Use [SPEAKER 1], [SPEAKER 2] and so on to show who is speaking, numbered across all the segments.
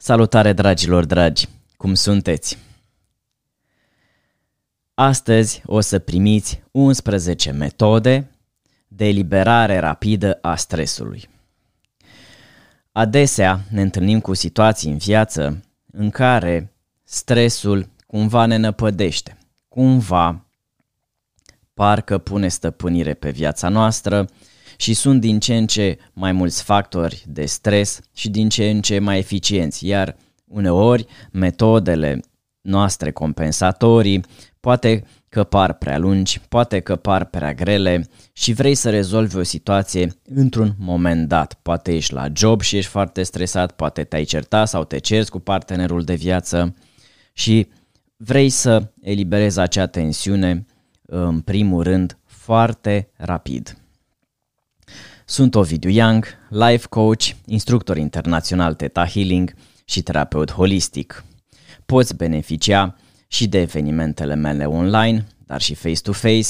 [SPEAKER 1] Salutare dragilor dragi, cum sunteți? Astăzi o să primiți 11 metode de eliberare rapidă a stresului. Adesea ne întâlnim cu situații în viață în care stresul cumva ne năpădește, cumva parcă pune stăpânire pe viața noastră și sunt din ce în ce mai mulți factori de stres și din ce în ce mai eficienți, iar uneori metodele noastre compensatorii poate că par prea lungi, poate că par prea grele și vrei să rezolvi o situație într-un moment dat. Poate ești la job și ești foarte stresat, poate te-ai certat sau te cerți cu partenerul de viață și vrei să eliberezi acea tensiune în primul rând foarte rapid. Sunt Ovidiu Young, life coach, instructor internațional Theta Healing și terapeut holistic. Poți beneficia și de evenimentele mele online, dar și face-to-face,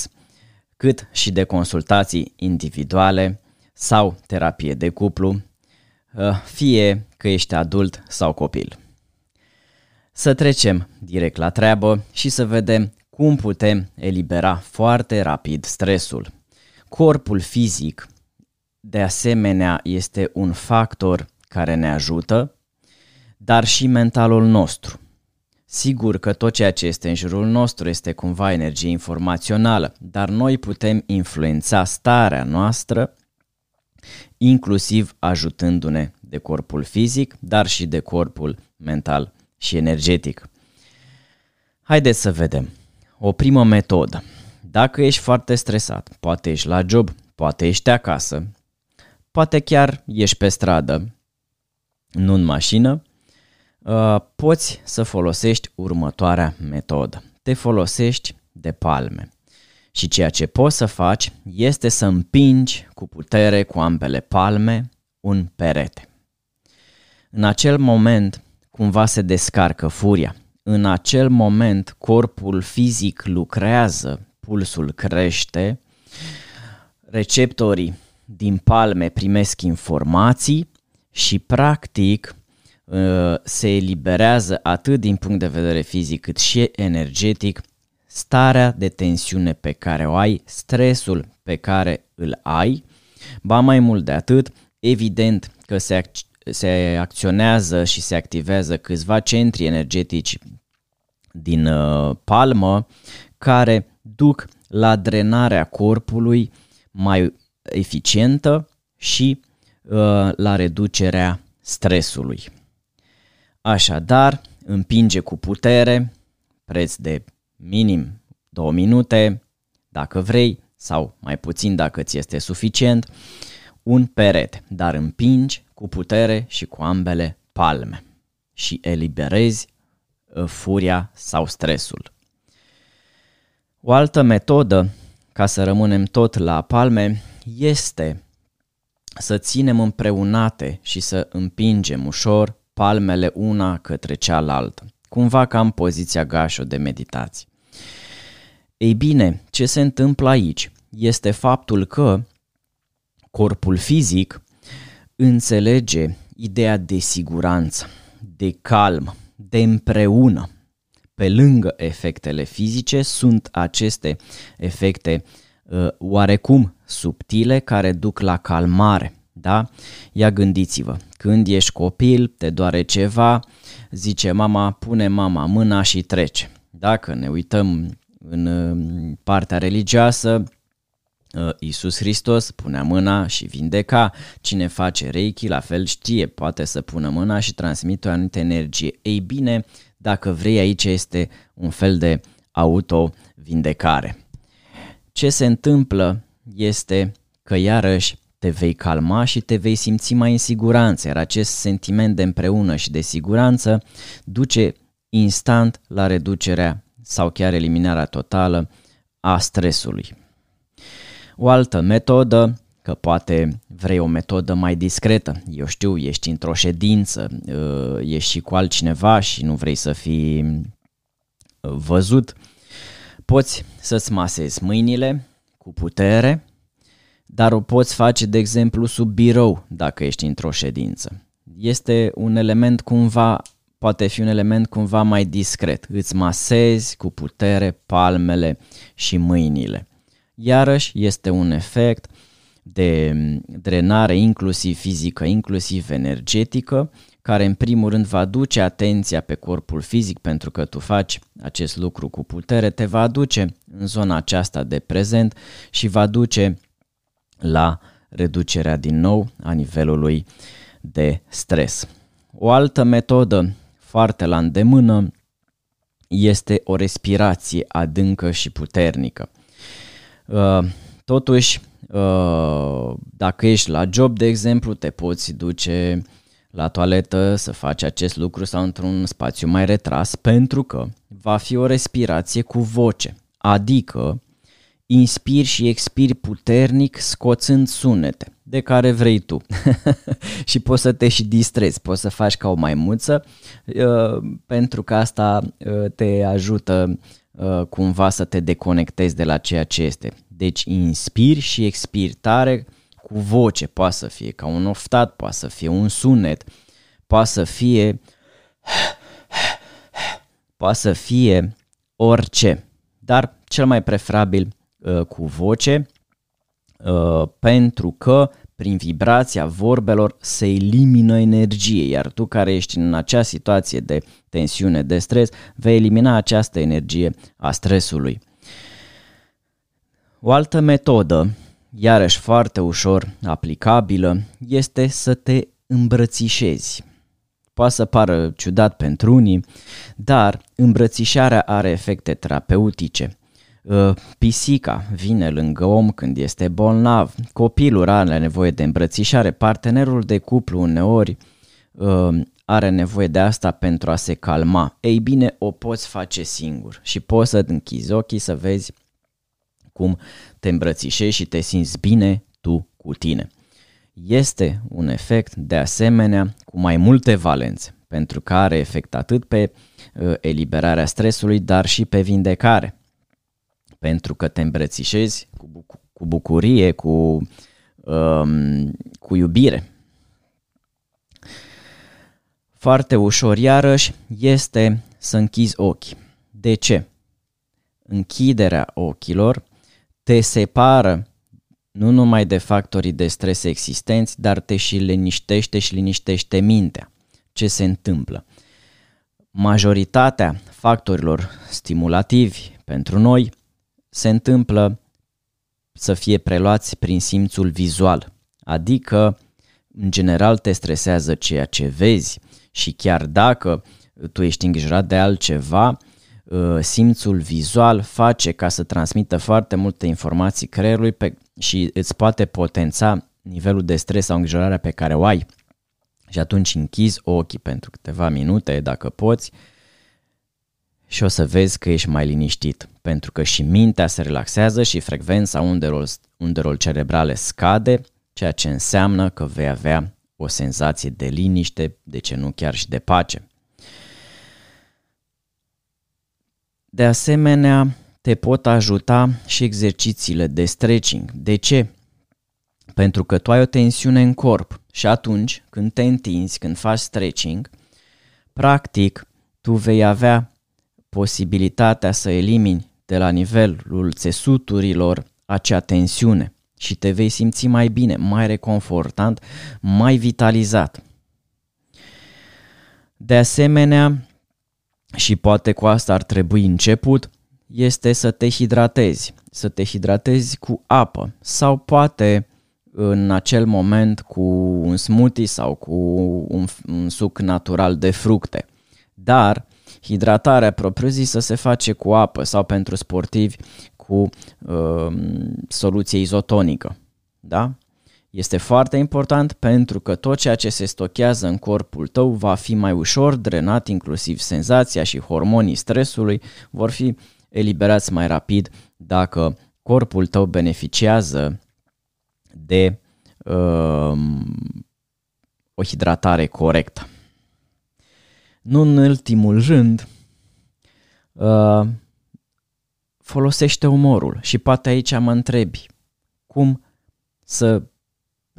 [SPEAKER 1] cât și de consultații individuale sau terapie de cuplu, uh, fie că ești adult sau copil. Să trecem direct la treabă și să vedem cum putem elibera foarte rapid stresul. Corpul fizic de asemenea, este un factor care ne ajută, dar și mentalul nostru. Sigur că tot ceea ce este în jurul nostru este cumva energie informațională, dar noi putem influența starea noastră, inclusiv ajutându-ne de corpul fizic, dar și de corpul mental și energetic. Haideți să vedem. O primă metodă. Dacă ești foarte stresat, poate ești la job, poate ești acasă, poate chiar ești pe stradă, nu în mașină, uh, poți să folosești următoarea metodă. Te folosești de palme. Și ceea ce poți să faci este să împingi cu putere cu ambele palme un perete. În acel moment cumva se descarcă furia. În acel moment corpul fizic lucrează, pulsul crește, receptorii din palme primesc informații și practic uh, se eliberează atât din punct de vedere fizic cât și energetic starea de tensiune pe care o ai, stresul pe care îl ai, ba mai mult de atât, evident că se, ac- se acționează și se activează câțiva centri energetici din uh, palmă care duc la drenarea corpului mai eficientă și uh, la reducerea stresului. Așadar, împinge cu putere, preț de minim 2 minute, dacă vrei, sau mai puțin dacă ți este suficient, un perete, dar împingi cu putere și cu ambele palme și eliberezi uh, furia sau stresul. O altă metodă, ca să rămânem tot la palme, este să ținem împreunate și să împingem ușor palmele una către cealaltă, cumva ca în poziția gașo de meditație. Ei bine, ce se întâmplă aici este faptul că corpul fizic înțelege ideea de siguranță, de calm, de împreună. Pe lângă efectele fizice sunt aceste efecte uh, oarecum subtile care duc la calmare. Da? Ia gândiți-vă, când ești copil, te doare ceva, zice mama, pune mama mâna și trece. Dacă ne uităm în partea religioasă, ă, Iisus Hristos punea mâna și vindeca. Cine face reiki, la fel știe, poate să pună mâna și transmite o anumită energie. Ei bine, dacă vrei, aici este un fel de auto-vindecare. Ce se întâmplă este că iarăși te vei calma și te vei simți mai în siguranță, iar acest sentiment de împreună și de siguranță duce instant la reducerea sau chiar eliminarea totală a stresului. O altă metodă, că poate vrei o metodă mai discretă, eu știu, ești într-o ședință, uh, ești și cu altcineva și nu vrei să fii uh, văzut, poți să-ți masezi mâinile cu putere dar o poți face, de exemplu, sub birou dacă ești într-o ședință. este un element cumva, poate fi un element cumva mai discret. Îți masezi cu putere palmele și mâinile. Iarăși este un efect de drenare inclusiv fizică, inclusiv energetică, care în primul rând va duce atenția pe corpul fizic pentru că tu faci acest lucru cu putere, te va duce în zona aceasta de prezent și va duce la reducerea din nou a nivelului de stres. O altă metodă foarte la îndemână este o respirație adâncă și puternică. Uh, totuși, uh, dacă ești la job, de exemplu, te poți duce la toaletă să faci acest lucru sau într-un spațiu mai retras pentru că va fi o respirație cu voce, adică inspiri și expiri puternic scoțând sunete de care vrei tu și poți să te și distrezi, poți să faci ca o maimuță uh, pentru că asta uh, te ajută uh, cumva să te deconectezi de la ceea ce este. Deci inspiri și expiri tare cu voce, poate să fie ca un oftat, poate să fie un sunet, poate să fie poate să fie orice, dar cel mai preferabil uh, cu voce uh, pentru că prin vibrația vorbelor se elimină energie, iar tu care ești în acea situație de tensiune, de stres, vei elimina această energie a stresului. O altă metodă iarăși foarte ușor aplicabilă, este să te îmbrățișezi. Poate să pară ciudat pentru unii, dar îmbrățișarea are efecte terapeutice. Ă, pisica vine lângă om când este bolnav, copilul are nevoie de îmbrățișare, partenerul de cuplu uneori ă, are nevoie de asta pentru a se calma. Ei bine, o poți face singur și poți să închizi ochii să vezi cum te îmbrățișezi și te simți bine tu cu tine. Este un efect de asemenea cu mai multe valențe, pentru că are efect atât pe uh, eliberarea stresului, dar și pe vindecare. Pentru că te îmbrățișezi cu, buc- cu bucurie, cu, um, cu iubire. Foarte ușor, iarăși, este să închizi ochii. De ce? Închiderea ochilor te separă nu numai de factorii de stres existenți, dar te și liniștește și liniștește mintea. Ce se întâmplă? Majoritatea factorilor stimulativi pentru noi se întâmplă să fie preluați prin simțul vizual, adică în general te stresează ceea ce vezi și chiar dacă tu ești îngrijorat de altceva, Uh, simțul vizual face ca să transmită foarte multe informații creierului pe, și îți poate potența nivelul de stres sau îngrijorarea pe care o ai. Și atunci închizi ochii pentru câteva minute, dacă poți, și o să vezi că ești mai liniștit, pentru că și mintea se relaxează și frecvența undelor, undelor cerebrale scade, ceea ce înseamnă că vei avea o senzație de liniște, de ce nu chiar și de pace. De asemenea, te pot ajuta și exercițiile de stretching. De ce? Pentru că tu ai o tensiune în corp și atunci când te întinzi, când faci stretching, practic tu vei avea posibilitatea să elimini de la nivelul țesuturilor acea tensiune și te vei simți mai bine, mai reconfortant, mai vitalizat. De asemenea, și poate cu asta ar trebui început, este să te hidratezi, să te hidratezi cu apă sau poate în acel moment cu un smoothie sau cu un, un suc natural de fructe. Dar hidratarea propriu-zisă se face cu apă sau pentru sportivi cu uh, soluție izotonică. Da? Este foarte important pentru că tot ceea ce se stochează în corpul tău va fi mai ușor drenat, inclusiv senzația și hormonii stresului vor fi eliberați mai rapid dacă corpul tău beneficiază de uh, o hidratare corectă. Nu în ultimul rând, uh, folosește umorul și poate aici mă întrebi cum să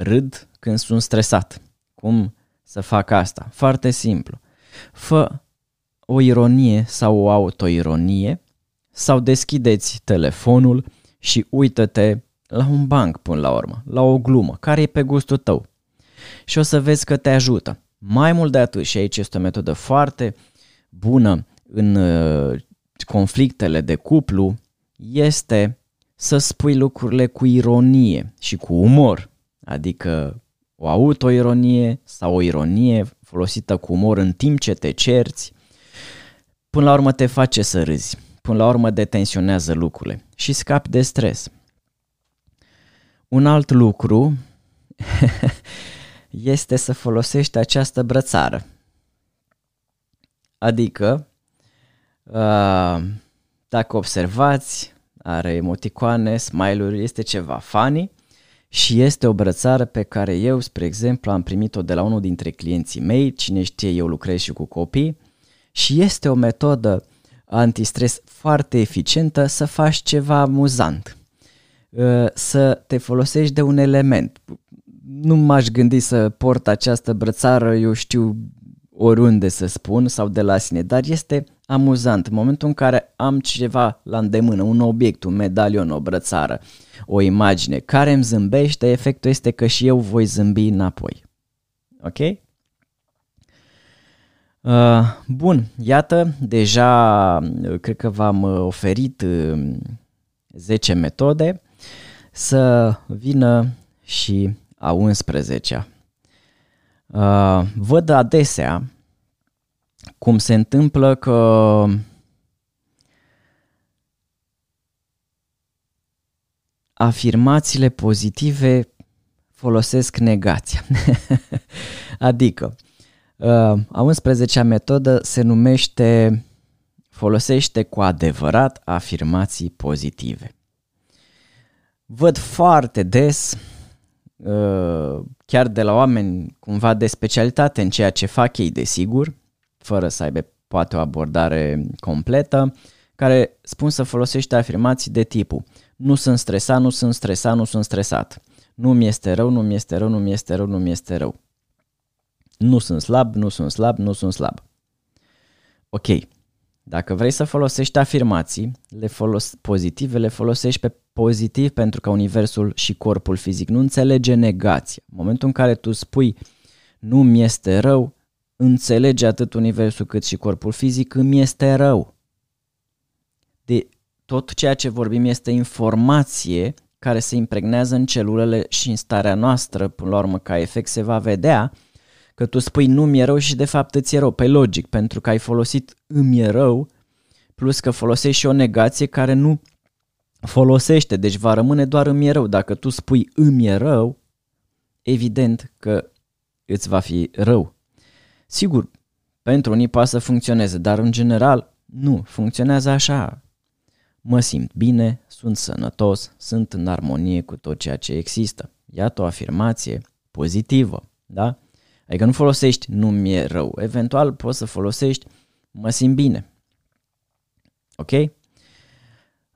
[SPEAKER 1] râd când sunt stresat, cum să fac asta? Foarte simplu. Fă o ironie sau o autoironie sau deschideți telefonul și uită-te la un banc până la urmă, la o glumă, care e pe gustul tău. Și o să vezi că te ajută. Mai mult de atât, și aici este o metodă foarte bună în uh, conflictele de cuplu, este să spui lucrurile cu ironie și cu umor, adică o autoironie sau o ironie folosită cu umor în timp ce te cerți, până la urmă te face să râzi, până la urmă detensionează lucrurile și scapi de stres. Un alt lucru este să folosești această brățară. Adică, uh, dacă observați, are emoticoane, smile-uri, este ceva funny și este o brățară pe care eu, spre exemplu, am primit-o de la unul dintre clienții mei, cine știe, eu lucrez și cu copii și este o metodă antistres foarte eficientă să faci ceva amuzant, uh, să te folosești de un element. Nu m-aș gândi să port această brățară, eu știu, oriunde să spun sau de la sine, dar este amuzant. În momentul în care am ceva la îndemână, un obiect, un medalion, o brățară, o imagine care îmi zâmbește, efectul este că și eu voi zâmbi înapoi. Ok? Uh, bun, iată, deja uh, cred că v-am uh, oferit 10 metode să vină și a 11-a. Văd adesea cum se întâmplă că afirmațiile pozitive folosesc negația. adică, Uh, a 11-a metodă se numește folosește cu adevărat afirmații pozitive. Văd foarte des, uh, chiar de la oameni cumva de specialitate în ceea ce fac ei, desigur, fără să aibă poate o abordare completă, care spun să folosește afirmații de tipul nu sunt stresat, nu sunt stresat, nu sunt stresat. Nu mi este rău, nu mi este rău, nu mi este rău, nu mi este rău. Nu sunt slab, nu sunt slab, nu sunt slab. Ok, dacă vrei să folosești afirmații le folos- pozitive, le folosești pe pozitiv pentru că universul și corpul fizic nu înțelege negația. În momentul în care tu spui nu mi este rău, înțelege atât universul cât și corpul fizic îmi este rău. De tot ceea ce vorbim este informație care se impregnează în celulele și în starea noastră, până la urmă ca efect se va vedea, că tu spui nu mi-e rău și de fapt îți e rău. Pe logic, pentru că ai folosit îmi e rău, plus că folosești și o negație care nu folosește, deci va rămâne doar îmi e rău. Dacă tu spui îmi e rău, evident că îți va fi rău. Sigur, pentru unii poate să funcționeze, dar în general nu, funcționează așa. Mă simt bine, sunt sănătos, sunt în armonie cu tot ceea ce există. Iată o afirmație pozitivă, da? Adică nu folosești nu mi-e rău. Eventual poți să folosești mă simt bine. Ok?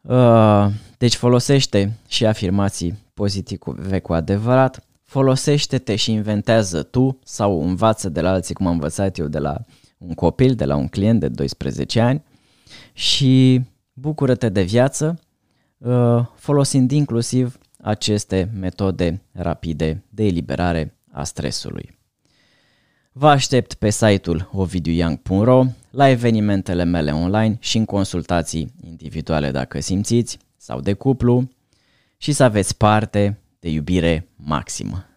[SPEAKER 1] Uh, deci folosește și afirmații pozitive cu adevărat. Folosește-te și inventează tu sau învață de la alții cum am învățat eu de la un copil, de la un client de 12 ani și bucură-te de viață uh, folosind inclusiv aceste metode rapide de eliberare a stresului. Vă aștept pe site-ul ovidiuyoung.ro, la evenimentele mele online și în consultații individuale dacă simțiți sau de cuplu și să aveți parte de iubire maximă.